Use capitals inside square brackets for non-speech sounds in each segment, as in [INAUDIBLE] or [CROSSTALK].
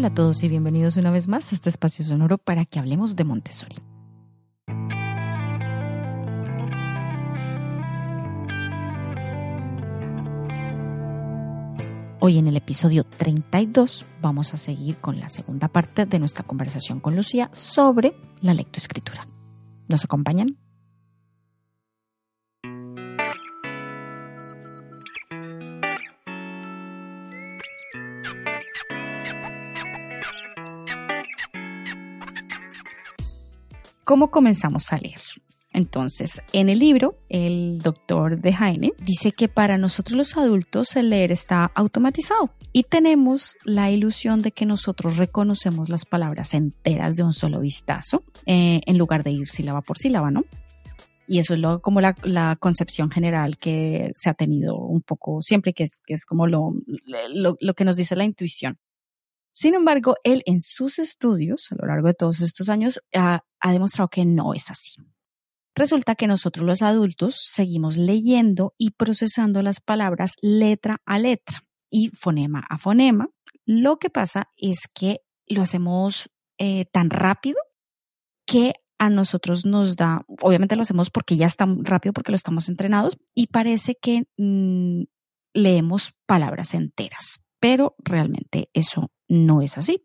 Hola a todos y bienvenidos una vez más a este espacio sonoro para que hablemos de Montessori. Hoy en el episodio 32 vamos a seguir con la segunda parte de nuestra conversación con Lucía sobre la lectoescritura. ¿Nos acompañan? ¿Cómo comenzamos a leer? Entonces, en el libro, el doctor de Heine dice que para nosotros los adultos el leer está automatizado y tenemos la ilusión de que nosotros reconocemos las palabras enteras de un solo vistazo eh, en lugar de ir sílaba por sílaba, ¿no? Y eso es lo, como la, concepción general que se ha tenido un poco siempre, que es, que es como lo, lo que nos dice la intuición. Sin embargo, él en sus estudios, a lo largo de todos estos años, ha, demostrado que no es así. Resulta que nosotros los adultos seguimos leyendo y procesando las palabras letra a letra y fonema a fonema. Lo que pasa es que lo hacemos eh, tan rápido que a nosotros nos da, obviamente lo hacemos porque ya está rápido, porque lo estamos entrenados, y parece que mm, leemos palabras enteras, pero realmente eso no es así.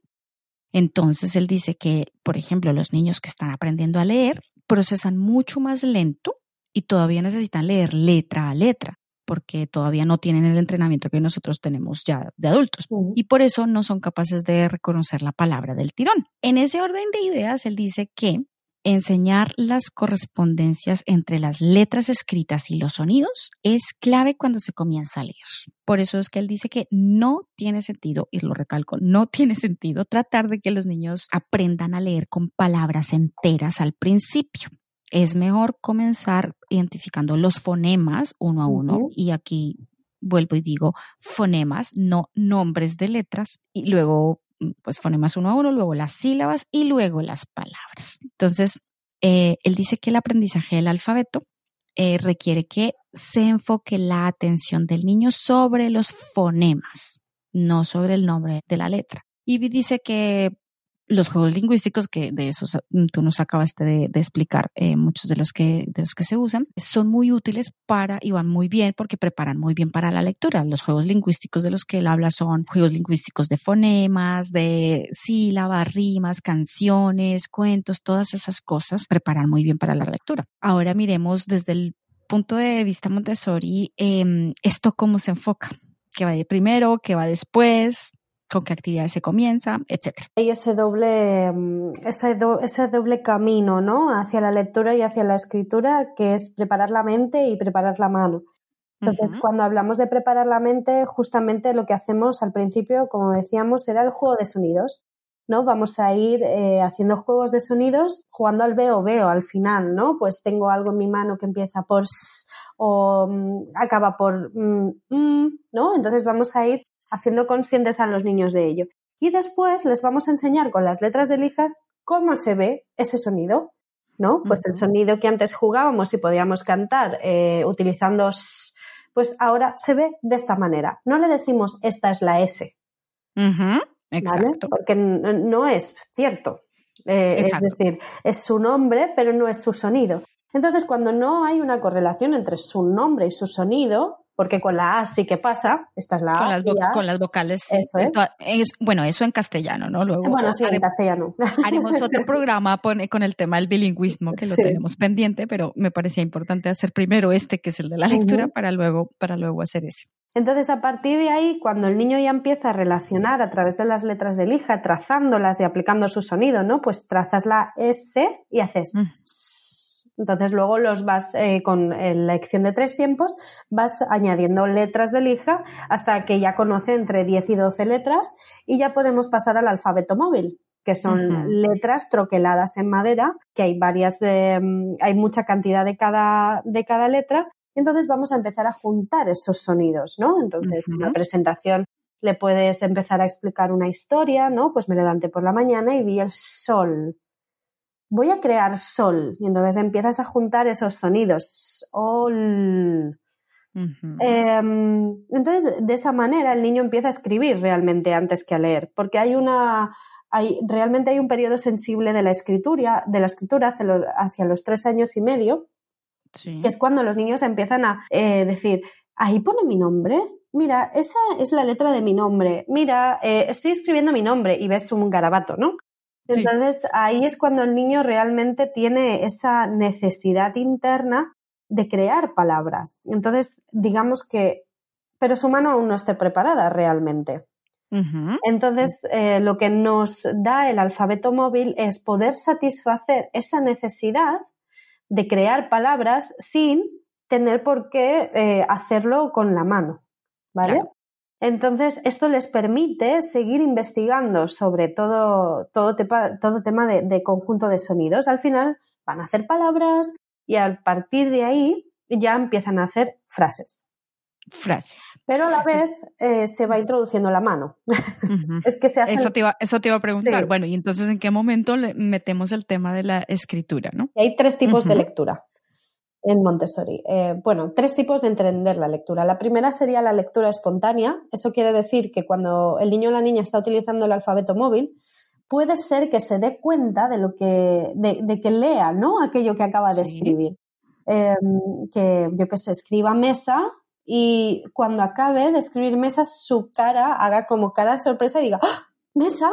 Entonces él dice que, por ejemplo, los niños que están aprendiendo a leer procesan mucho más lento y todavía necesitan leer letra a letra porque todavía no tienen el entrenamiento que nosotros tenemos ya de adultos y por eso no son capaces de reconocer la palabra del tirón. En ese orden de ideas, él dice que enseñar las correspondencias entre las letras escritas y los sonidos es clave cuando se comienza a leer. Por eso es que él dice que no tiene sentido, y lo recalco, no tiene sentido tratar de que los niños aprendan a leer con palabras enteras al principio. Es mejor comenzar identificando los fonemas uno a uno y aquí vuelvo y digo fonemas, no nombres de letras y luego pues fonemas uno a uno, luego las sílabas y luego las palabras. Entonces, eh, él dice que el aprendizaje del alfabeto eh, requiere que se enfoque la atención del niño sobre los fonemas, no sobre el nombre de la letra. Y dice que los juegos lingüísticos, que de esos mm, tú nos acabaste de, explicar, eh, muchos de los, que, de los que se usan, son muy útiles para y van muy bien porque preparan muy bien para la lectura. Los juegos lingüísticos de los que él habla son juegos lingüísticos de fonemas, de sílabas, rimas, canciones, cuentos, todas esas cosas preparan muy bien para la lectura. Ahora miremos desde el punto de vista Montessori, em, esto cómo se enfoca, qué va de primero, qué va después, con qué actividades se comienza, etcétera. Hay ese doble, mm, ese, ese doble camino, ¿no? Hacia la lectura y hacia la escritura, que es preparar la mente y preparar la mano. Entonces, cuando hablamos de preparar la mente, justamente lo que hacemos al principio, como decíamos, era el juego de sonidos. ¿no? Vamos a ir eh, haciendo juegos de sonidos, jugando al veo veo al final, ¿no? Pues tengo algo en mi mano que empieza por s o mm, acaba por mm, ¿no? Entonces vamos a ir haciendo conscientes a los niños de ello. Y después les vamos a enseñar con las letras de lijas cómo se ve ese sonido, ¿no? Pues el sonido que antes jugábamos y podíamos cantar eh, utilizando pues ahora se ve de esta manera. No le decimos esta es la S. Exacto. Porque no es cierto. Eh, es decir, es su nombre, pero no es su sonido. Entonces, cuando no hay una correlación entre su nombre y su sonido, porque con la A sí que pasa, esta es la A. Con las, vocales. Eso es. Bueno, eso en castellano, ¿no? Luego bueno, sí, en castellano. Haremos otro [LAUGHS] programa con el tema del bilingüismo, que lo tenemos pendiente, pero me parecía importante hacer primero este, que es el de la lectura, para, luego, para luego hacer ese. Entonces, a partir de ahí, cuando el niño ya empieza a relacionar a través de las letras de lija, trazándolas y aplicando su sonido, ¿no? Pues trazas la S y haces... Mm. Entonces luego los vas eh, con la elección de tres tiempos, vas añadiendo letras de lija hasta que ya conoce entre 10 y 12 letras y ya podemos pasar al alfabeto móvil que son letras troqueladas en madera, que hay varias de, mm, hay mucha cantidad de cada, de cada letra, y entonces vamos a empezar a juntar esos sonidos, ¿no? Entonces, en la presentación le puedes empezar a explicar una historia, ¿no? Pues me levanté por la mañana y vi el sol, voy a crear sol. Y entonces empiezas a juntar esos sonidos. Ol. Em, entonces, de esa manera el niño empieza a escribir realmente antes que a leer, porque hay una, hay, realmente hay un periodo sensible de la escritura, de la escritura hacia, los tres años y medio, que es cuando los niños empiezan a eh, decir, ahí pone mi nombre, mira, esa es la letra de mi nombre, mira, eh, estoy escribiendo mi nombre y ves un garabato, ¿no? Entonces ahí es cuando el niño realmente tiene esa necesidad interna de crear palabras. Entonces, digamos que, pero su mano aún no esté preparada realmente. Entonces, eh, lo que nos da el alfabeto móvil es poder satisfacer esa necesidad de crear palabras sin tener por qué eh, hacerlo con la mano, ¿vale? Entonces, esto les permite seguir investigando sobre todo, todo, tema de, conjunto de sonidos. Al final van a hacer palabras y a partir de ahí ya empiezan a hacer frases. Frases. Pero a la vez eh, se va introduciendo la mano. [LAUGHS] es que se eso, te iba, eso te iba a preguntar. Bueno, y entonces, ¿en qué momento le metemos el tema de la escritura? ¿no? hay tres tipos de lectura en Montessori. Eh, bueno, tres tipos de entender la lectura. La primera sería la lectura espontánea. Eso quiere decir que cuando el niño o la niña está utilizando el alfabeto móvil, puede ser que se dé cuenta de lo que, de, que lea, ¿no? Aquello que acaba de escribir. Em, que yo que sé, escriba mesa y cuando acabe de escribir mesa, su cara haga como cara de sorpresa y diga, ¡Ah! mesa,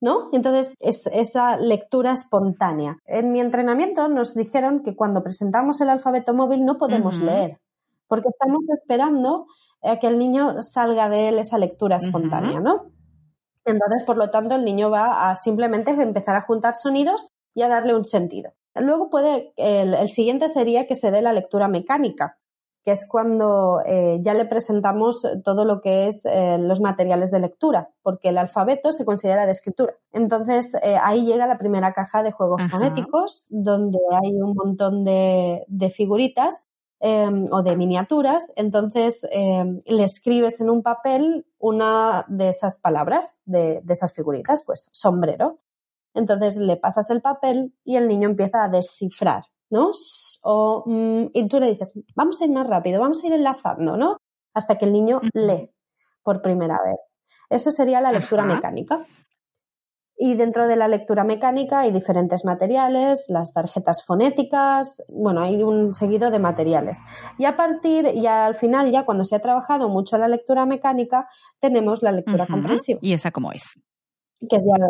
¿no? Entonces, es esa lectura espontánea. En mi entrenamiento nos dijeron que cuando presentamos el alfabeto móvil no podemos leer, porque estamos esperando a que el niño salga de él esa lectura espontánea, ¿no? Entonces, por lo tanto, el niño va a simplemente empezar a juntar sonidos y a darle un sentido. Luego puede, el, siguiente sería que se dé la lectura mecánica, que es cuando eh, ya le presentamos todo lo que es eh, los materiales de lectura, porque el alfabeto se considera de escritura. Entonces, eh, ahí llega la primera caja de juegos fonéticos, donde hay un montón de, de figuritas Em, o de miniaturas, entonces em, le escribes en un papel una de esas palabras, de, esas figuritas, pues sombrero. Entonces le pasas el papel y el niño empieza a descifrar, ¿no? O, mm, y tú le dices, vamos a ir más rápido, vamos a ir enlazando, ¿no? Hasta que el niño lee por primera vez. Eso sería la lectura mecánica. Y dentro de la lectura mecánica hay diferentes materiales, las tarjetas fonéticas, bueno, hay un seguido de materiales. Y a partir, y al final, ya cuando se ha trabajado mucho la lectura mecánica, tenemos la lectura comprensiva. ¿Y esa cómo es? Que ya,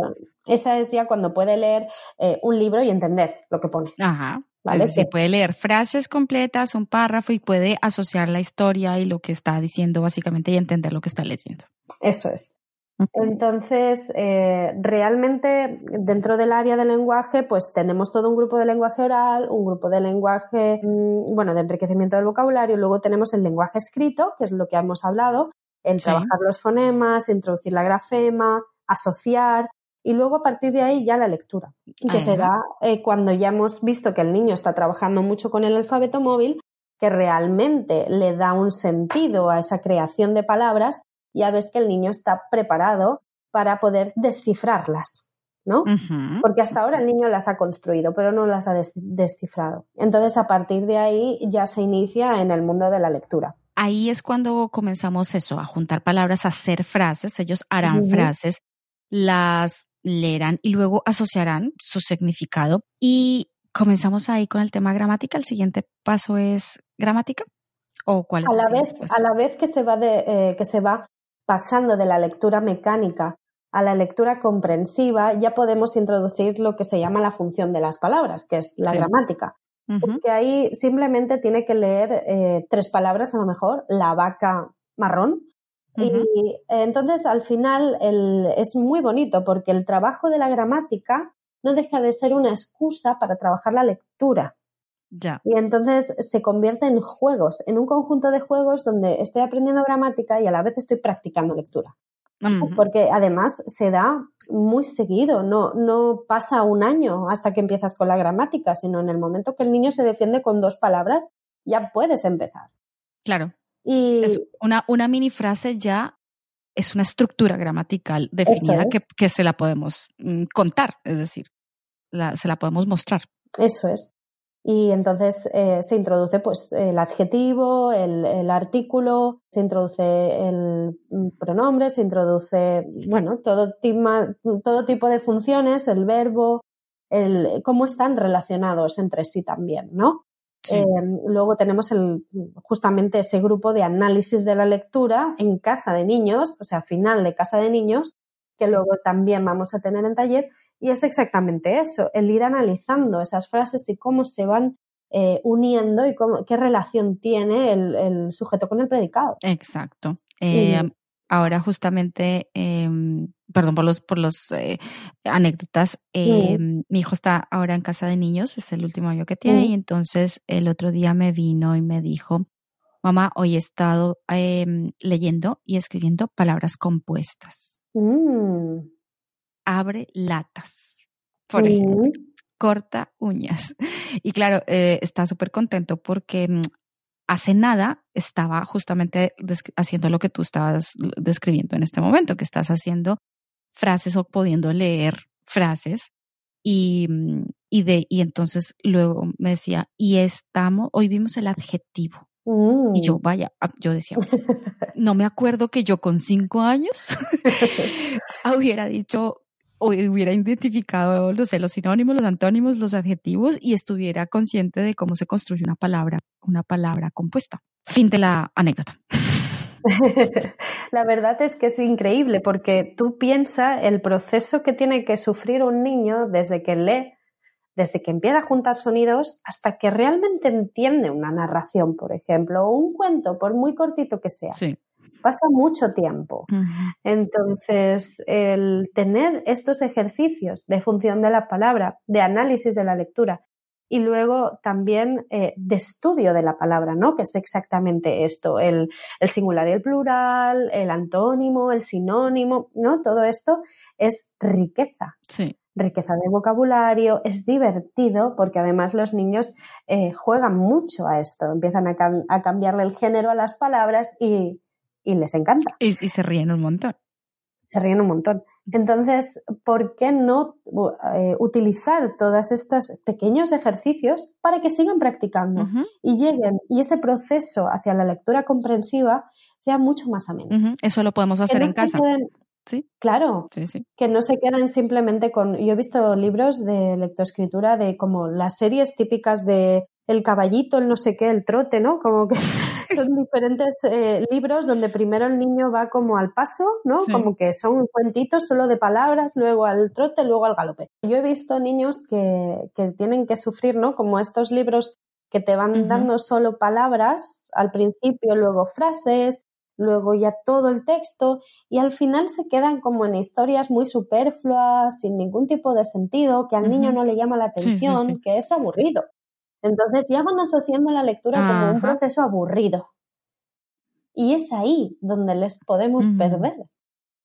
esa es ya cuando puede leer eh, un libro y entender lo que pone. Ajá. ¿Vale? Se puede leer frases completas, un párrafo y puede asociar la historia y lo que está diciendo básicamente y entender lo que está leyendo. Eso es. Entonces, eh, realmente dentro del área del lenguaje, pues tenemos todo un grupo de lenguaje oral, un grupo de lenguaje, mm, bueno, de enriquecimiento del vocabulario, luego tenemos el lenguaje escrito, que es lo que hemos hablado, el trabajar los fonemas, introducir la grafema, asociar, y luego a partir de ahí ya la lectura, que se da eh, cuando ya hemos visto que el niño está trabajando mucho con el alfabeto móvil, que realmente le da un sentido a esa creación de palabras ya ves que el niño está preparado para poder descifrarlas, ¿no? Porque hasta ahora el niño las ha construido, pero no las ha descifrado. Entonces, a partir de ahí ya se inicia en el mundo de la lectura. Ahí es cuando comenzamos eso, a juntar palabras, a hacer frases. Ellos harán frases, las leerán y luego asociarán su significado. Y comenzamos ahí con el tema gramática. El siguiente paso es gramática. ¿O cuál es a la vez a la vez que se va de, eh, que se va pasando de la lectura mecánica a la lectura comprensiva, ya podemos introducir lo que se llama la función de las palabras, que es la gramática. Porque ahí simplemente tiene que leer eh, tres palabras a lo mejor, la vaca marrón. Y entonces al final es muy bonito porque el trabajo de la gramática no deja de ser una excusa para trabajar la lectura. Y entonces se convierte en juegos, en un conjunto de juegos donde estoy aprendiendo gramática y a la vez estoy practicando lectura. Porque además se da muy seguido, no, no pasa un año hasta que empiezas con la gramática, sino en el momento que el niño se defiende con dos palabras, ya puedes empezar. Claro. Y es una, una mini frase ya es una estructura gramatical definida que, que, se la podemos mm, contar, es decir, la, se la podemos mostrar. Eso es. y entonces eh, se introduce pues el adjetivo, el, artículo, se introduce el pronombre, se introduce, bueno, todo, todo tipo de funciones, el verbo, el, cómo están relacionados entre sí también, ¿no? Eh, luego tenemos el, justamente ese grupo de análisis de la lectura en casa de niños, o sea, final de casa de niños, que luego también vamos a tener en taller, y es exactamente eso, el ir analizando esas frases y cómo se van eh, uniendo y cómo, qué relación tiene el, sujeto con el predicado. Exacto. Eh, ahora justamente, em, perdón por los, por los eh, anécdotas, em, mi hijo está ahora en casa de niños, es el último año que tiene, y entonces el otro día me vino y me dijo, mamá, hoy he estado em, leyendo y escribiendo palabras compuestas. Mm abre latas, por ejemplo, corta uñas. [LAUGHS] Y claro, eh, está súper contento porque mm, hace nada estaba justamente haciendo lo que tú estabas describiendo en este momento, que estás haciendo frases o pudiendo leer frases. Y, mm, y, de, y entonces luego me decía, y estamos, hoy vimos el adjetivo. Y yo, mm. vaya, ah, yo decía, [LAUGHS] no me acuerdo que yo con cinco años [LAUGHS] [LAUGHS] hubiera dicho hubiera identificado, no sé, los sinónimos, los antónimos, los adjetivos y estuviera consciente de cómo se construye una palabra, una palabra compuesta. Fin de la anécdota. [LAUGHS] La verdad es que es increíble porque tú piensas el proceso que tiene que sufrir un niño desde que lee, desde que empieza a juntar sonidos hasta que realmente entiende una narración, por ejemplo, o un cuento, por muy cortito que sea. Sí pasa mucho tiempo. Entonces, el tener estos ejercicios de función de la palabra, de análisis de la lectura y luego también eh, de estudio de la palabra, ¿no? Que es exactamente esto, el, singular y el plural, el antónimo, el sinónimo, ¿no? Todo esto es riqueza. riqueza de vocabulario, es divertido porque además los niños eh, juegan mucho a esto, empiezan a, a, cambiarle el género a las palabras y y les encanta. Y, se ríen un montón. Se ríen un montón. Entonces, ¿por qué no eh, utilizar todos estos pequeños ejercicios para que sigan practicando y lleguen y ese proceso hacia la lectura comprensiva sea mucho más ameno? Eso lo podemos hacer en casa. ¿Sí? Claro, sí, sí. que no se queden simplemente con... Yo he visto libros de lectoescritura de como las series típicas de el caballito, el no sé qué, el trote, ¿no? Como que son diferentes eh, libros donde primero el niño va como al paso, ¿no? Como que son cuentitos solo de palabras, luego al trote, luego al galope. Yo he visto niños que, que tienen que sufrir, ¿no? Como estos libros que te van dando solo palabras al principio, luego frases, luego ya todo el texto y al final se quedan como en historias muy superfluas, sin ningún tipo de sentido, que al niño no le llama la atención, que es aburrido. Entonces ya van asociando la lectura como un proceso aburrido. Y es ahí donde les podemos perder,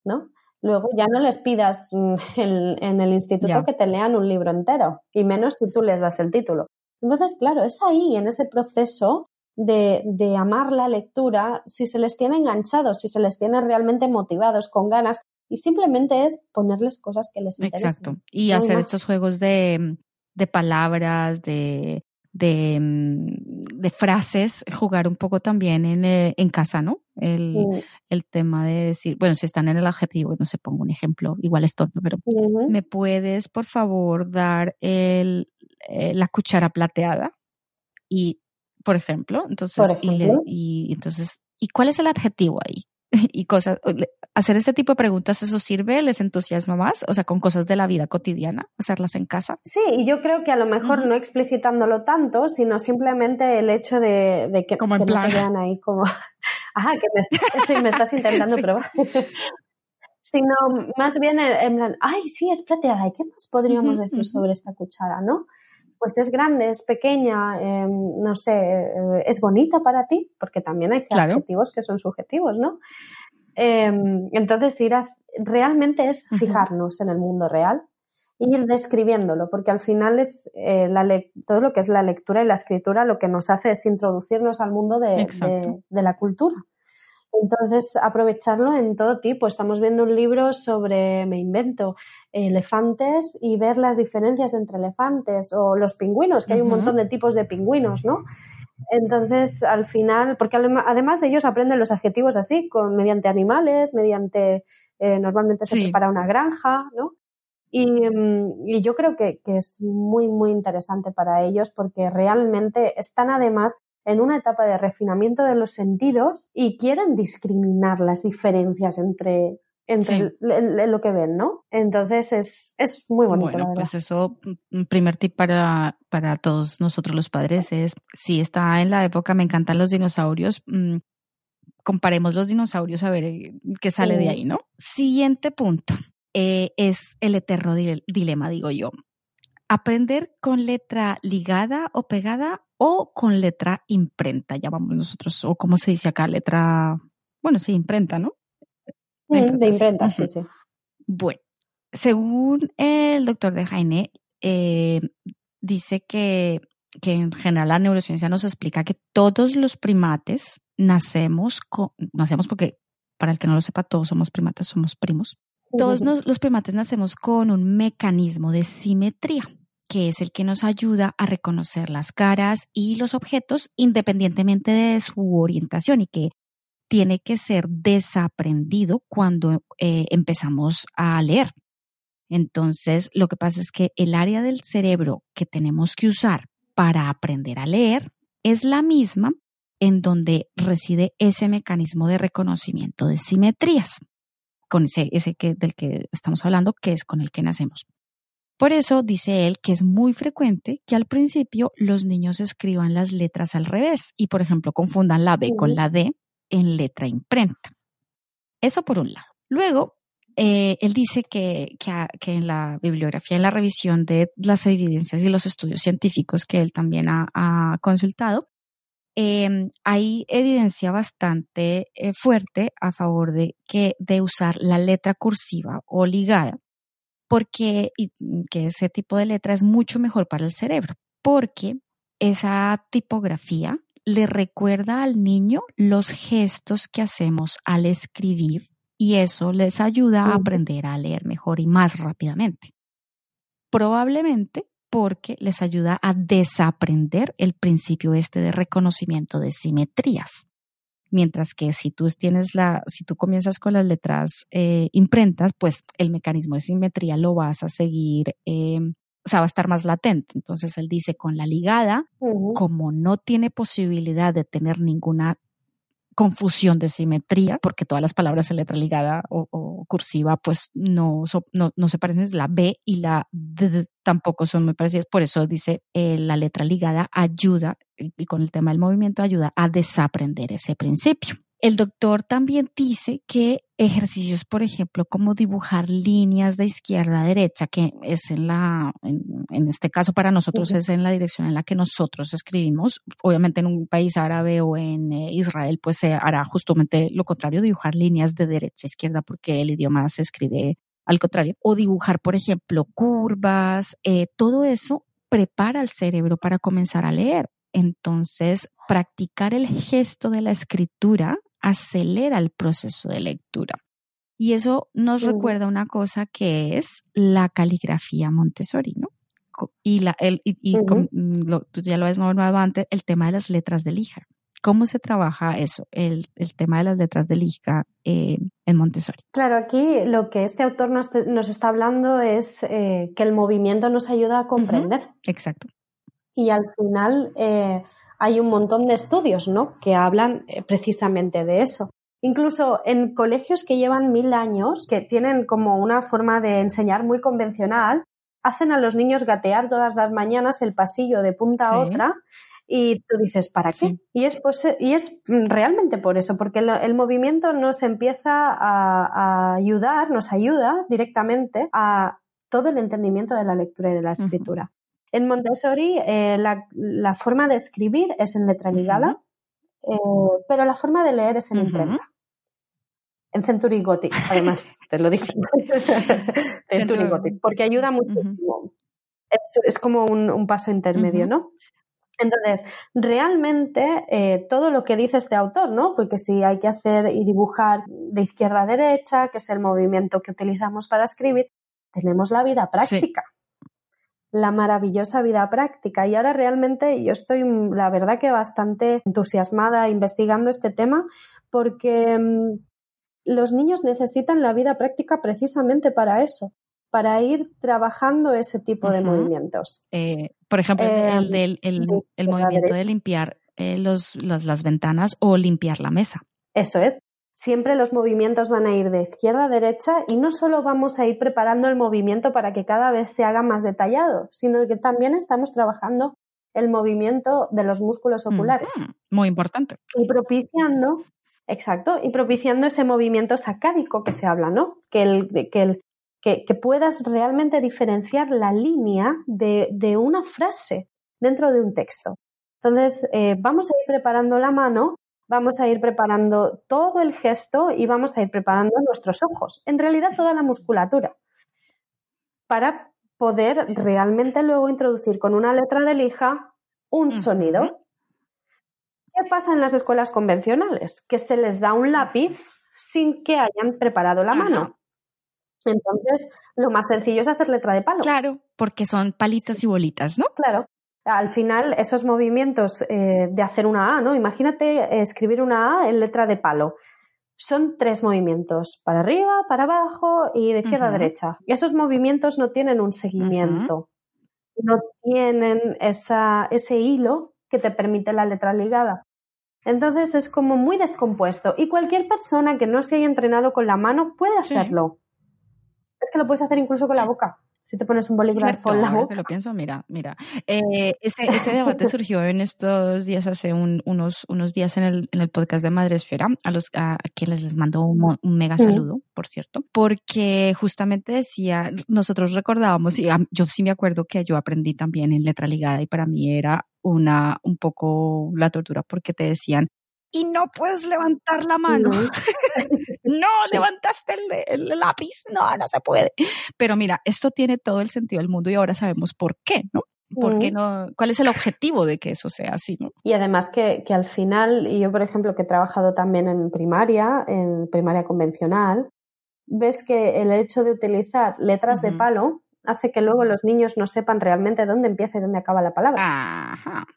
¿no? Luego ya no les pidas mm, en el instituto que te lean un libro entero, y menos si tú les das el título. Entonces, claro, es ahí, en ese proceso de, de, amar la lectura, si se les tiene enganchados, si se les tiene realmente motivados, con ganas, y simplemente es ponerles cosas que les interesan. Exacto. Y hacer estos juegos de, de palabras, de, de, mm, de, frases, jugar un poco también en, eh, en casa, ¿no? El, el, tema de decir, bueno, si están en el adjetivo, no sé, pongo un ejemplo, igual es tonto, pero ¿me puedes, por favor, dar el, eh, la cuchara plateada? Y, por ejemplo, entonces, Y, y entonces, ¿y cuál es el adjetivo ahí? [LAUGHS] y cosas, hacer este tipo de preguntas, ¿eso sirve? ¿Les entusiasma más? O sea, con cosas de la vida cotidiana, hacerlas en casa. Sí, y yo creo que a lo mejor no explicitándolo tanto, sino simplemente el hecho de, que, como no te vean ahí como, [LAUGHS] ajá, que me, me estás intentando [LAUGHS] probar. sino más bien en plan, ay, sí, es plateada, ¿y qué más podríamos decir sobre esta cuchara, no? Pues es grande, es pequeña, em, no sé, eh, es bonita para ti, porque también hay adjetivos que son subjetivos, ¿no? Em, entonces, ir realmente es fijarnos en el mundo real e ir describiéndolo, porque al final es eh, la todo lo que es la lectura y la escritura lo que nos hace es introducirnos al mundo de, la cultura. Entonces, aprovecharlo en todo tipo. Estamos viendo un libro sobre, me invento, elefantes y ver las diferencias entre elefantes o los pingüinos, que hay un montón de tipos de pingüinos, ¿no? Entonces, al final, porque además ellos aprenden los adjetivos así, con, mediante animales, mediante, eh, normalmente se prepara una granja, ¿no? Y, mm, y yo creo que, que, es muy, muy interesante para ellos porque realmente están además en una etapa de refinamiento de los sentidos y quieren discriminar las diferencias entre, entre lo que ven, ¿no? Entonces es, es muy bonito. Bueno, pues eso, un primer tip para, para todos nosotros los padres es, si está en la época, me encantan los dinosaurios, mm, comparemos los dinosaurios a ver eh, qué sale de ahí, ¿no? Siguiente punto. Eh, es el eterno dilema, digo yo. Aprender con letra ligada o pegada o con letra imprenta, llamamos nosotros, o como se dice acá, letra, bueno, sí, imprenta, ¿no? De imprenta, sí, sí. Bueno, según el doctor de Jaime, eh, dice que, que en general la neurociencia nos explica que todos los primates nacemos con, nacemos porque, para el que no lo sepa, todos somos primates, somos primos. Todos los primates nacemos con un mecanismo de simetría que es el que nos ayuda a reconocer las caras y los objetos independientemente de su orientación y que tiene que ser desaprendido cuando eh, empezamos a leer. Entonces, lo que pasa es que el área del cerebro que tenemos que usar para aprender a leer es la misma en donde reside ese mecanismo de reconocimiento de simetrías, con ese, ese que, del que estamos hablando, que es con el que nacemos. Por eso dice él que es muy frecuente que al principio los niños escriban las letras al revés y, por ejemplo, confundan la B con la D en letra imprenta. Eso por un lado. Luego, eh, él dice que, que, en la bibliografía, en la revisión de las evidencias y los estudios científicos que él también ha, consultado, em, hay evidencia bastante eh, fuerte a favor de, que, de usar la letra cursiva o ligada porque que ese tipo de letra es mucho mejor para el cerebro, porque esa tipografía le recuerda al niño los gestos que hacemos al escribir y eso les ayuda a aprender a leer mejor y más rápidamente. Probablemente porque les ayuda a desaprender el principio este de reconocimiento de simetrías. Mientras que si tú tienes la, si tú comienzas con las letras eh, imprentas, pues el mecanismo de simetría lo vas a seguir, eh, o sea, va a estar más latente. Entonces él dice con la ligada, como no tiene posibilidad de tener ninguna confusión de simetría, porque todas las palabras en letra ligada o, cursiva pues no, no, se parecen, la B y la D tampoco son muy parecidas, por eso dice eh, la letra ligada ayuda, y con el tema del movimiento ayuda a desaprender ese principio. El doctor también dice que ejercicios, por ejemplo, como dibujar líneas de izquierda a derecha, que es en la, en, este caso para nosotros es en la dirección en la que nosotros escribimos. Obviamente en un país árabe o en eh, Israel, pues se hará justamente lo contrario, dibujar líneas de derecha a izquierda, porque el idioma se escribe al contrario. O dibujar, por ejemplo, curvas, eh, todo eso prepara al cerebro para comenzar a leer. Entonces, practicar el gesto de la escritura acelera el proceso de lectura. Y eso nos recuerda una cosa que es la caligrafía Montessori, ¿no? Y, la, el, y, mm, tú ya lo has nombrado antes, el tema de las letras de lija. ¿Cómo se trabaja eso, el, el tema de las letras de lija eh, en Montessori? Claro, aquí lo que este autor nos, nos está hablando es eh, que el movimiento nos ayuda a comprender. Exacto. Y al final, eh, hay un montón de estudios ¿no? que hablan eh, precisamente de eso. Incluso en colegios que llevan mil años, que tienen como una forma de enseñar muy convencional, hacen a los niños gatear todas las mañanas el pasillo de punta a otra y tú dices, ¿para qué? Y, es y es realmente por eso, porque el, movimiento nos empieza a, ayudar, nos ayuda directamente a todo el entendimiento de la lectura y de la escritura. En Montessori eh, la, forma de escribir es en letra ligada, eh, pero la forma de leer es en imprenta. En Century Gothic, además, [LAUGHS] te lo dije. [LAUGHS] Century Gothic, porque ayuda muchísimo. es, como un, paso intermedio, ¿no? Entonces, realmente eh, todo lo que dice este autor, ¿no? Porque si hay que hacer y dibujar de izquierda a derecha, que es el movimiento que utilizamos para escribir, tenemos la vida práctica. La maravillosa vida práctica. Y ahora realmente yo estoy, la verdad que bastante entusiasmada investigando este tema porque mm, los niños necesitan la vida práctica precisamente para eso, para ir trabajando ese tipo de movimientos. Eh, por ejemplo, el, em, el, movimiento de limpiar eh, los, las ventanas o limpiar la mesa. Eso es. Siempre los movimientos van a ir de izquierda a derecha y no solo vamos a ir preparando el movimiento para que cada vez se haga más detallado, sino que también estamos trabajando el movimiento de los músculos oculares. muy importante. Y propiciando, exacto, y propiciando ese movimiento sacádico que se habla, ¿no? Que el, que el, que, puedas realmente diferenciar la línea de, una frase dentro de un texto. Entonces, eh, vamos a ir preparando la mano, vamos a ir preparando todo el gesto y vamos a ir preparando nuestros ojos, en realidad toda la musculatura, para poder realmente luego introducir con una letra de lija un sonido. ¿Qué pasa en las escuelas convencionales? Que se les da un lápiz sin que hayan preparado la mano. Entonces, lo más sencillo es hacer letra de palo. Claro, porque son palitos y bolitas, ¿no? Claro. Al final, esos movimientos eh, de hacer una A, ¿no? Imagínate eh, escribir una A en letra de palo. Son tres movimientos, para arriba, para abajo y de izquierda a derecha. Y esos movimientos no tienen un seguimiento, no tienen esa, ese hilo que te permite la letra ligada. Entonces es como muy descompuesto y cualquier persona que no se haya entrenado con la mano puede hacerlo. Es que lo puedes hacer incluso con la boca. Si te pones un bolígrafo en la boca. que lo pienso, mira, mira. Eh, ese, ese, debate [LAUGHS] surgió en estos días, hace unos, unos días en el, en el podcast de Madresfera, a los a, quienes les mando un, mega saludo, por cierto, porque justamente decía, nosotros recordábamos, y yo sí me acuerdo que yo aprendí también en letra ligada y para mí era una un poco la tortura porque te decían y no puedes levantar la mano. No, [LAUGHS] levantaste el, lápiz. No, no se puede. Pero mira, esto tiene todo el sentido del mundo y ahora sabemos por qué, ¿no? ¿Por qué no? ¿Cuál es el objetivo de que eso sea así? ¿no? Y además que, que al final, y yo por ejemplo que he trabajado también en primaria, en primaria convencional, ves que el hecho de utilizar letras de palo hace que luego los niños no sepan realmente dónde empieza y dónde acaba la palabra.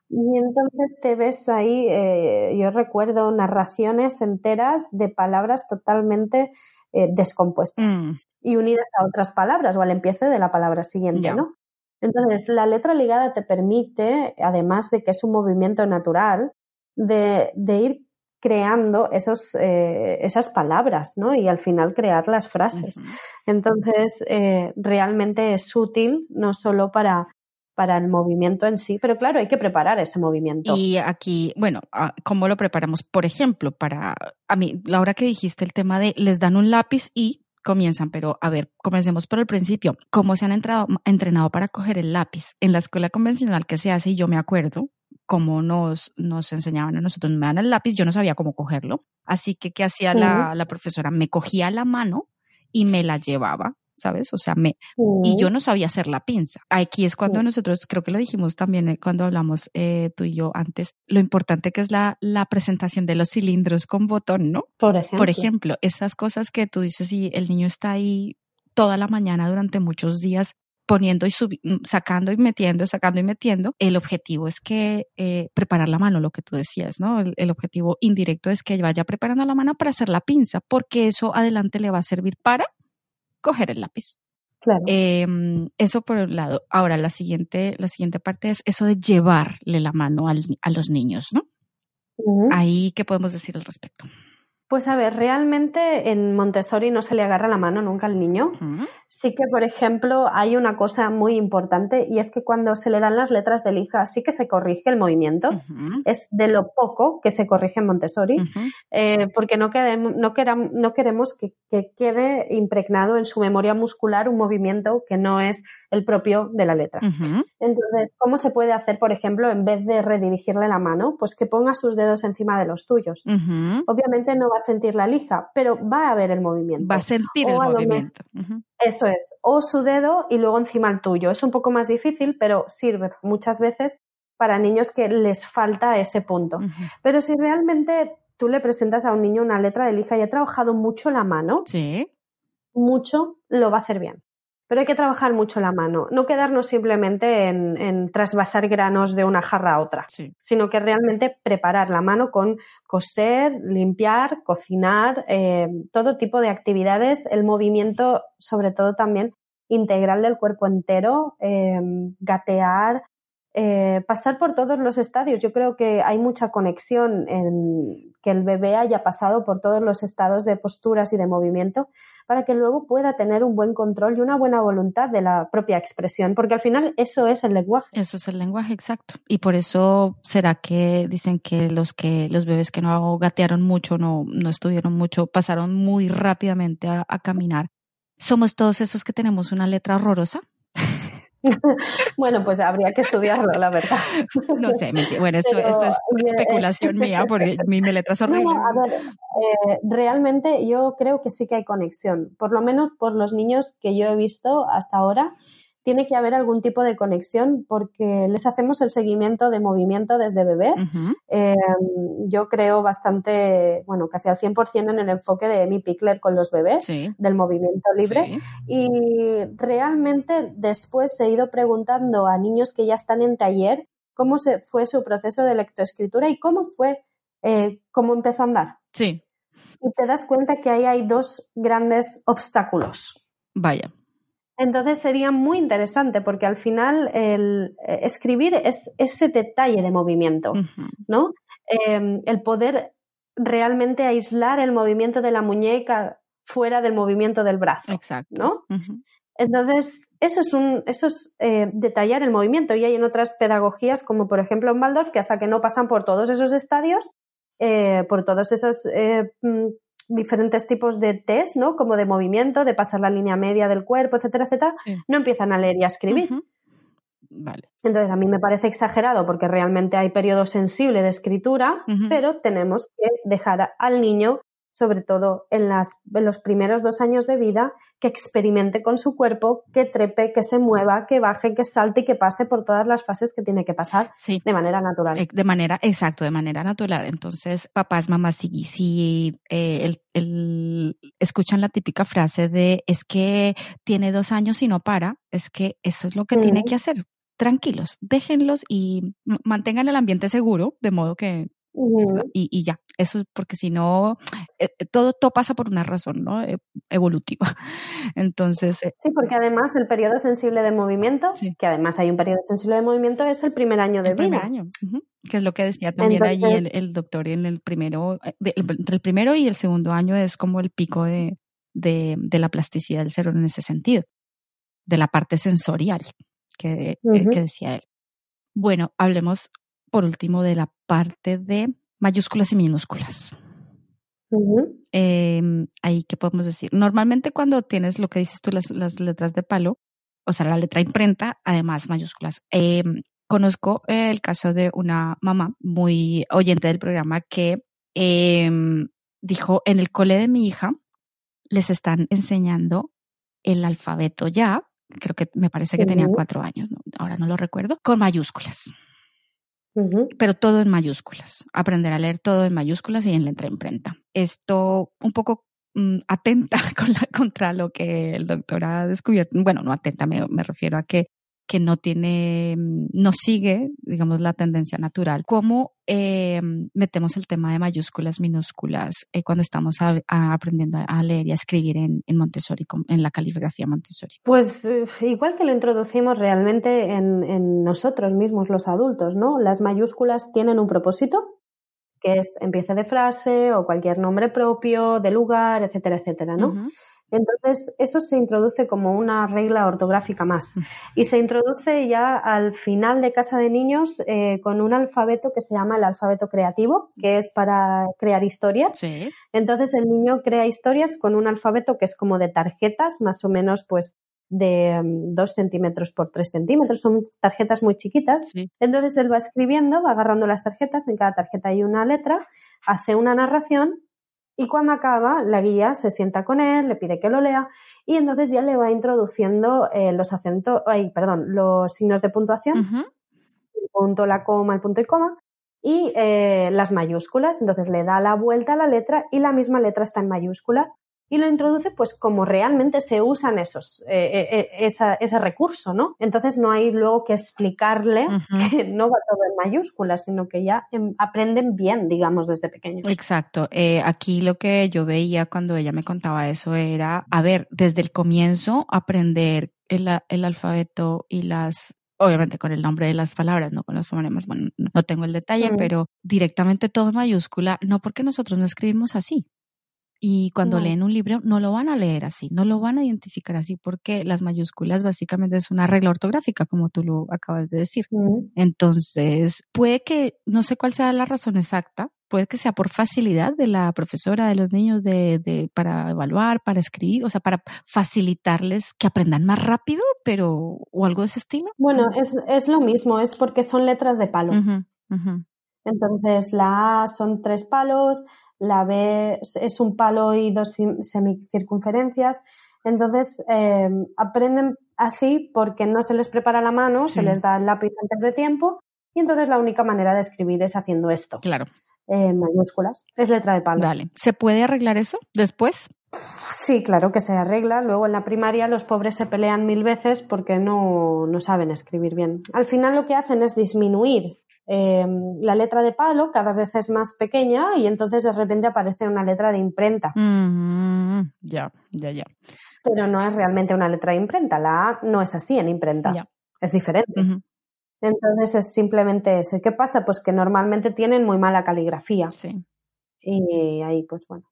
Y entonces te ves ahí, eh, yo recuerdo narraciones enteras de palabras totalmente eh, descompuestas mm. y unidas a otras palabras o al empiece de la palabra siguiente, ¿no? Entonces, la letra ligada te permite, además de que es un movimiento natural, de, de ir creando esos, eh, esas palabras, ¿no? Y al final crear las frases. Entonces, eh, realmente es útil no solo para, para el movimiento en sí, pero claro, hay que preparar ese movimiento. Y aquí, bueno, ah, ¿cómo lo preparamos? Por ejemplo, para, a mí, la hora que dijiste el tema de les dan un lápiz y comienzan, pero a ver, comencemos por el principio. ¿Cómo se han entrado, entrenado para coger el lápiz? En la escuela convencional que se hace, y yo me acuerdo, como nos, nos enseñaban a nosotros, me dan el lápiz, yo no sabía cómo cogerlo. Así que, ¿qué hacía la, la, profesora? Me cogía la mano y me la llevaba, ¿sabes? O sea, me... Y yo no sabía hacer la pinza. Aquí es cuando nosotros, creo que lo dijimos también eh, cuando hablamos eh, tú y yo antes, lo importante que es la, la presentación de los cilindros con botón, ¿no? Por ejemplo. Por ejemplo, esas cosas que tú dices y el niño está ahí toda la mañana durante muchos días poniendo y mm, sacando y metiendo, sacando y metiendo. El objetivo es que eh, preparar la mano, lo que tú decías, ¿no? El, objetivo indirecto es que vaya preparando la mano para hacer la pinza, porque eso adelante le va a servir para coger el lápiz. Claro. Em, eso por un lado. Ahora, la siguiente, la siguiente parte es eso de llevarle la mano a los niños, ¿no? Ahí, ¿qué podemos decir al respecto? Pues a ver, realmente en Montessori no se le agarra la mano nunca al niño. Sí que, por ejemplo, hay una cosa muy importante y es que cuando se le dan las letras de lija sí que se corrige el movimiento. Es de lo poco que se corrige en Montessori, eh, porque no, no, no queremos que, quede impregnado en su memoria muscular un movimiento que no es el propio de la letra. Entonces, ¿cómo se puede hacer, por ejemplo, en vez de redirigirle la mano? Pues que ponga sus dedos encima de los tuyos. Obviamente no va a sentir la lija, pero va a ver el movimiento. Va a sentir el movimiento. Eso es, o su dedo y luego encima el tuyo. Es un poco más difícil, pero sirve muchas veces para niños que les falta ese punto. Pero si realmente tú le presentas a un niño una letra de lija y ha trabajado mucho la mano, sí. mucho lo va a hacer bien. Pero hay que trabajar mucho la mano, no quedarnos simplemente en, trasvasar granos de una jarra a otra, sino que realmente preparar la mano con coser, limpiar, cocinar, eh, todo tipo de actividades, el movimiento, sobre todo también integral del cuerpo entero, eh, gatear, eh, pasar por todos los estadios. Yo creo que hay mucha conexión en que el bebé haya pasado por todos los estados de posturas y de movimiento para que luego pueda tener un buen control y una buena voluntad de la propia expresión, porque al final eso es el lenguaje. Eso es el lenguaje, exacto. Y por eso será que dicen que los que los bebés que no gatearon mucho, no, no estuvieron mucho, pasaron muy rápidamente a caminar. Somos todos esos que tenemos una letra horrorosa. [LAUGHS] bueno, pues habría que estudiarlo, la verdad. No sé, bueno, esto, es [LAUGHS] especulación mía porque mi letra es horrible. a ver, eh, realmente yo creo que sí que hay conexión, por lo menos por los niños que yo he visto hasta ahora tiene que haber algún tipo de conexión porque les hacemos el seguimiento de movimiento desde bebés. Em, yo creo bastante, bueno, casi al 100% en el enfoque de Amy Pickler con los bebés, del movimiento libre. Y realmente después he ido preguntando a niños que ya están en taller cómo se fue su proceso de lectoescritura y cómo fue, eh, cómo empezó a andar. Sí. Y te das cuenta que ahí hay dos grandes obstáculos. Vaya. Entonces sería muy interesante porque al final el eh, escribir es ese detalle de movimiento, ¿no? Em, el poder realmente aislar el movimiento de la muñeca fuera del movimiento del brazo, Exacto. ¿no? Entonces, eso es, un, eso es eh, detallar el movimiento. Y hay en otras pedagogías, como por ejemplo en Waldorf, que hasta que no pasan por todos esos estadios, eh, por todos esos mm, diferentes tipos de test, ¿no? Como de movimiento, de pasar la línea media del cuerpo, etcétera, etcétera, no empiezan a leer y a escribir. Vale. Entonces, a mí me parece exagerado porque realmente hay periodo sensible de escritura, pero tenemos que dejar al niño sobre todo en, las, los primeros dos años de vida, que experimente con su cuerpo, que trepe, que se mueva, que baje, que salte y que pase por todas las fases que tiene que pasar de manera natural. Eh, de manera, exacto, de manera natural. Entonces, papás, mamás, si, si eh, el, escuchan la típica frase de es que tiene dos años y no para, es que eso es lo que tiene que hacer. Tranquilos, déjenlos y mantengan el ambiente seguro, de modo que y, y, ya, eso porque si no, eh, eh, todo, todo pasa por una razón, ¿no? E, evolutiva. [LAUGHS] Entonces... Eh, sí, porque además el periodo sensible de movimiento, que además hay un periodo sensible de movimiento, es el primer año de el vida. Primer año, que es lo que decía también allí el, el, doctor en el primero, entre el primero y el segundo año es como el pico de, de, de la plasticidad del cerebro en ese sentido, de la parte sensorial que, que decía él. Bueno, hablemos por último de la parte de mayúsculas y minúsculas. Em, ahí, ¿qué podemos decir? Normalmente cuando tienes lo que dices tú, las, las letras de palo, o sea, la letra imprenta, además mayúsculas. Em, conozco el caso de una mamá muy oyente del programa que em, dijo, en el cole de mi hija les están enseñando el alfabeto ya, creo que me parece que tenía cuatro años, ahora no lo recuerdo, con mayúsculas pero todo en mayúsculas. Aprender a leer todo en mayúsculas y en letra imprenta. Esto un poco mm, atenta [LAUGHS] contra lo que el doctor ha descubierto. Bueno, no atenta, me, me refiero a que que no tiene, mm, no sigue, digamos, la tendencia natural. ¿Cómo eh, metemos el tema de mayúsculas, minúsculas, eh, cuando estamos aprendiendo a leer y a escribir en, Montessori, en la caligrafía Montessori? Pues eh, igual que lo introducimos realmente en, en, nosotros mismos, los adultos, ¿no? Las mayúsculas tienen un propósito, que es empiece de frase o cualquier nombre propio, de lugar, etcétera, etcétera, ¿no? Entonces, eso se introduce como una regla ortográfica más. Y se introduce ya al final de Casa de Niños eh, con un alfabeto que se llama el alfabeto creativo, que es para crear historias. Entonces, el niño crea historias con un alfabeto que es como de tarjetas, más o menos, pues de mm, dos centímetros por tres centímetros, son tarjetas muy chiquitas. Entonces él va escribiendo, va agarrando las tarjetas, en cada tarjeta hay una letra, hace una narración y cuando acaba, la guía se sienta con él, le pide que lo lea y entonces ya le va introduciendo eh, los acentos, ay, perdón, los signos de puntuación. punto, la coma, el punto y coma, y eh, las mayúsculas. Entonces le da la vuelta a la letra y la misma letra está en mayúsculas y lo introduce pues como realmente se usan esos, eh, eh, esa, ese recurso, ¿no? Entonces no hay luego que explicarle que no va todo en mayúsculas, sino que ya em, aprenden bien, digamos, desde pequeños. Exacto. aquí lo que yo veía cuando ella me contaba eso era, a ver, desde el comienzo aprender el, el alfabeto y las obviamente con el nombre de las palabras, no con los fonemas, bueno, no tengo el detalle, pero directamente todo en mayúscula, no porque nosotros no escribimos así. Y cuando leen un libro, no lo van a leer así, no lo van a identificar así, porque las mayúsculas básicamente es una regla ortográfica, como tú lo acabas de decir. Entonces, puede que, no sé cuál sea la razón exacta, puede que sea por facilidad de la profesora de los niños de, de, para evaluar, para escribir, o sea, para facilitarles que aprendan más rápido, pero o algo de ese estilo. Bueno, es, es lo mismo, es porque son letras de palo. Entonces, la A son tres palos, la B es un palo y dos semicircunferencias. Entonces, eh, aprenden así porque no se les prepara la mano, se les da el lápiz antes de tiempo y entonces la única manera de escribir es haciendo esto. Claro en mayúsculas. Es letra de palo. Vale. ¿Se puede arreglar eso después? Sí, claro que se arregla. Luego en la primaria los pobres se pelean mil veces porque no, no saben escribir bien. Al final lo que hacen es disminuir em, la letra de palo, cada vez es más pequeña y entonces de repente aparece una letra de imprenta. Mm, ya, ya, ya. Pero no es realmente una letra de imprenta. La A no es así en imprenta. Es diferente. Entonces es simplemente eso. ¿Y qué pasa? Pues que normalmente tienen muy mala caligrafía. Sí. Y ahí, pues bueno.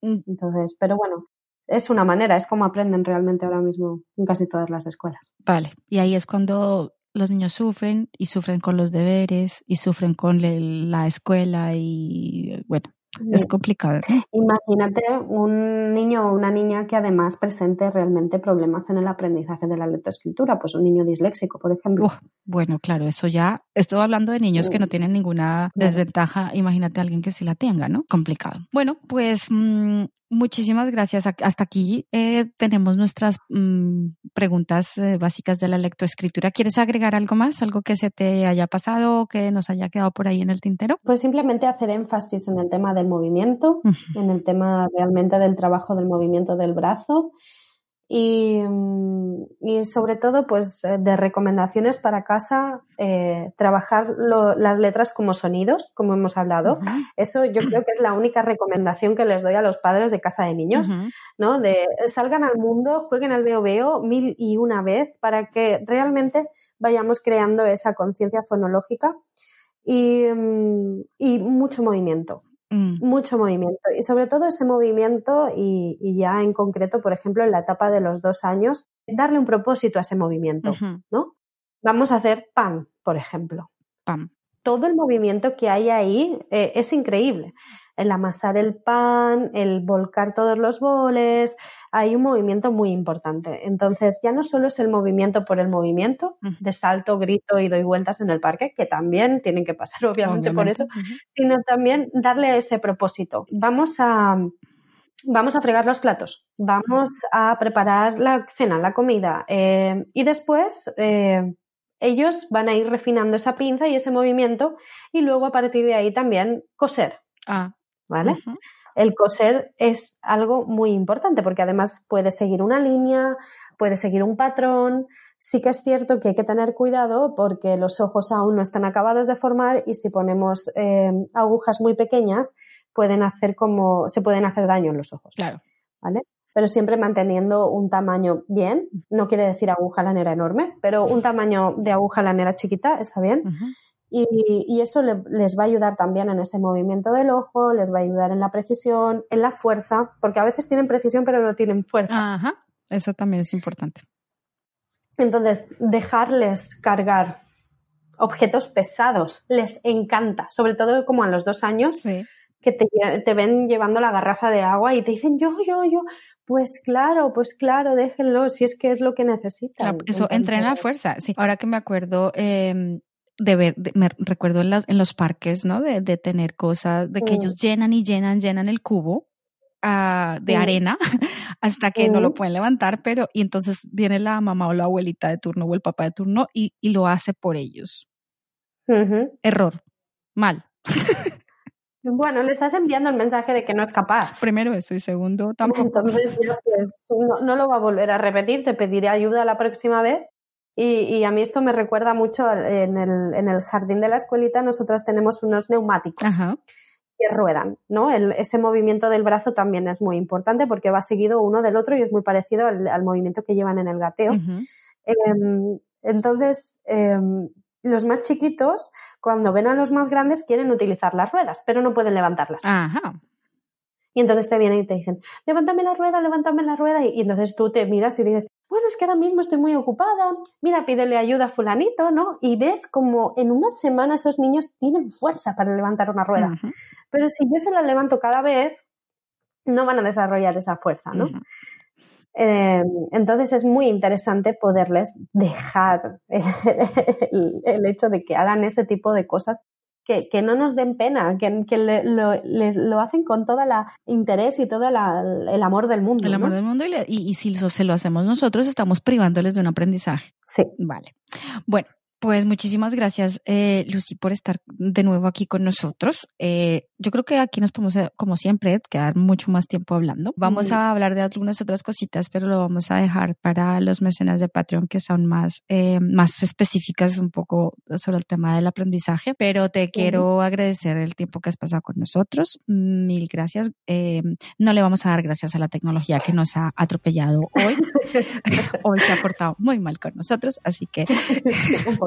Mm. Entonces, pero bueno, es una manera, es como aprenden realmente ahora mismo en casi todas las escuelas. Vale. Y ahí es cuando los niños sufren y sufren con los deberes y sufren con la escuela y bueno, es complicado. [LAUGHS] Imagínate un niño o una niña que además presente realmente problemas en el aprendizaje de la lectoescritura, pues un niño disléxico, por ejemplo. bueno, claro, eso ya. Estoy hablando de niños que no tienen ninguna desventaja. Imagínate a alguien que sí la tenga, ¿no? Complicado. Bueno, pues mm, Muchísimas gracias. Hasta aquí eh, tenemos nuestras mm, preguntas eh, básicas de la lectoescritura. ¿Quieres agregar algo más? ¿Algo que se te haya pasado o que nos haya quedado por ahí en el tintero? Pues simplemente hacer énfasis en el tema del movimiento, en el tema realmente del trabajo del movimiento del brazo y, mm, y, sobre todo, pues eh, de recomendaciones para casa, eh, trabajar las letras como sonidos, como hemos hablado. Eso yo creo que es la única recomendación que les doy a los padres de casa de niños, ¿no? De salgan al mundo, jueguen al veo veo mil y una vez para que realmente vayamos creando esa conciencia fonológica y, mm, y mucho movimiento. Mm. Mucho movimiento y sobre todo ese movimiento y, ya en concreto, por ejemplo, en la etapa de los dos años, darle un propósito a ese movimiento, ¿no? Vamos a hacer pan, por ejemplo. Pan. Todo el movimiento que hay ahí eh, es increíble. El amasar el pan, el volcar todos los boles, hay un movimiento muy importante. Entonces, ya no solo es el movimiento por el movimiento, de salto, grito y doy vueltas en el parque, que también tienen que pasar [LAUGHS] obviamente, con eso, sino también darle ese propósito. Vamos a, vamos a fregar los platos, vamos a preparar la cena, la comida, eh, y después eh, ellos van a ir refinando esa pinza y ese movimiento, y luego a partir de ahí también coser. Ah. ¿Vale? El coser es algo muy importante porque además puede seguir una línea, puede seguir un patrón. Sí que es cierto que hay que tener cuidado porque los ojos aún no están acabados de formar y si ponemos eh, agujas muy pequeñas pueden hacer como se pueden hacer daño en los ojos. Claro. ¿Vale? Pero siempre manteniendo un tamaño bien, no quiere decir aguja lanera enorme, pero un tamaño de aguja lanera chiquita está bien. Y, eso les va a ayudar también en ese movimiento del ojo, les va a ayudar en la precisión, en la fuerza, porque a veces tienen precisión pero no tienen fuerza. Ajá, eso también es importante. Entonces, dejarles cargar objetos pesados les encanta, sobre todo como a los dos años, que te, ven llevando la garrafa de agua y te dicen yo, yo, yo. Pues claro, pues claro, déjenlo, si es que es lo que necesitan. eso, entrena fuerza. Sí, ahora que me acuerdo, eh, de ver, me recuerdo en, en, los parques, ¿no? De, de tener cosas, de que ellos llenan y llenan, llenan el cubo uh, de arena [LAUGHS] hasta que no lo pueden levantar, pero y entonces viene la mamá o la abuelita de turno o el papá de turno y, y lo hace por ellos. Error. Mal. [LAUGHS] Bueno, le estás enviando el mensaje de que no es capaz. Primero eso y segundo tampoco. Entonces pues, no, lo va a volver a repetir, te pediré ayuda la próxima vez. Y, a mí esto me recuerda mucho en el, en el jardín de la escuelita, nosotras tenemos unos neumáticos. que ruedan, ¿no? ese movimiento del brazo también es muy importante porque va seguido uno del otro y es muy parecido al, movimiento que llevan en el gateo. Em, entonces, em, los más chiquitos, cuando ven a los más grandes, quieren utilizar las ruedas, pero no pueden levantarlas. Ajá. Y entonces te vienen y te dicen, levántame la rueda, levántame la rueda. Y, entonces tú te miras y dices, bueno, es que ahora mismo estoy muy ocupada, mira, pídele ayuda a fulanito, ¿no? Y ves como en una semana esos niños tienen fuerza para levantar una rueda. Pero si yo se la levanto cada vez, no van a desarrollar esa fuerza, ¿no? Eh, entonces es muy interesante poderles dejar [LAUGHS] el, hecho de que hagan ese tipo de cosas que, no nos den pena, que, que lo, hacen con todo el interés y todo el amor del mundo. El amor del mundo y, y, si se lo hacemos nosotros, estamos privándoles de un aprendizaje. Sí. Vale. Bueno, pues muchísimas gracias, eh, Lucy, por estar de nuevo aquí con nosotros. Eh, yo creo que aquí nos podemos, eh, como siempre, quedar mucho más tiempo hablando. Vamos a hablar de algunas otras cositas, pero lo vamos a dejar para los mecenas de Patreon que son más, eh, más específicas un poco sobre el tema del aprendizaje. Pero te quiero agradecer el tiempo que has pasado con nosotros. Mil gracias. no le vamos a dar gracias a la tecnología que nos ha atropellado hoy. [LAUGHS] [LAUGHS] hoy se ha portado muy mal con nosotros, así que [LAUGHS]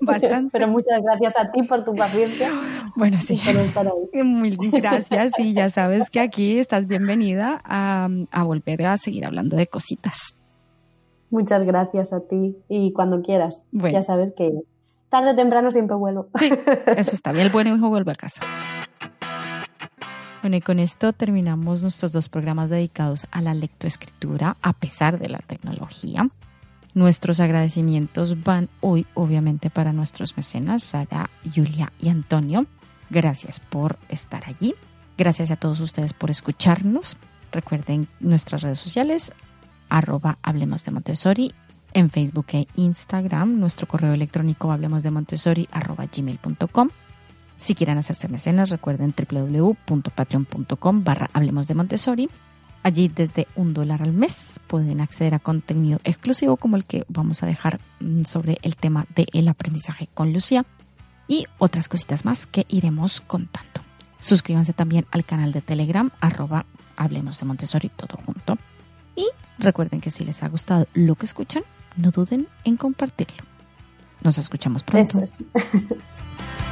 Bastante. [LAUGHS] Pero muchas gracias a ti por tu paciencia. [LAUGHS] Bueno, sí. [LAUGHS] Gracias y ya sabes que aquí estás bienvenida a, volver a seguir hablando de cositas. Muchas gracias a ti y cuando quieras. Ya sabes que tarde o temprano siempre vuelo. Sí, eso está bien. El buen hijo vuelve a casa. Bueno, y con esto terminamos nuestros dos programas dedicados a la lectoescritura a pesar de la tecnología. Nuestros agradecimientos van hoy obviamente para nuestros mecenas, Sara, Julia y Antonio. Gracias por estar allí. Gracias a todos ustedes por escucharnos. Recuerden nuestras redes sociales, arroba Hablemos de Montessori, en Facebook e Instagram, nuestro correo electrónico hablemos de Montessori, arroba gmail.com. Si quieren hacerse mecenas, recuerden www.patreon.com barra Hablemos de Montessori. Allí desde un dólar al mes pueden acceder a contenido exclusivo como el que vamos a dejar mm, sobre el tema del aprendizaje con Lucía y otras cositas más que iremos contando. Suscríbanse también al canal de Telegram arroba Hablemos de Montessori todo junto. Y recuerden que si les ha gustado lo que escuchan, no duden en compartirlo. Nos escuchamos pronto. [LAUGHS]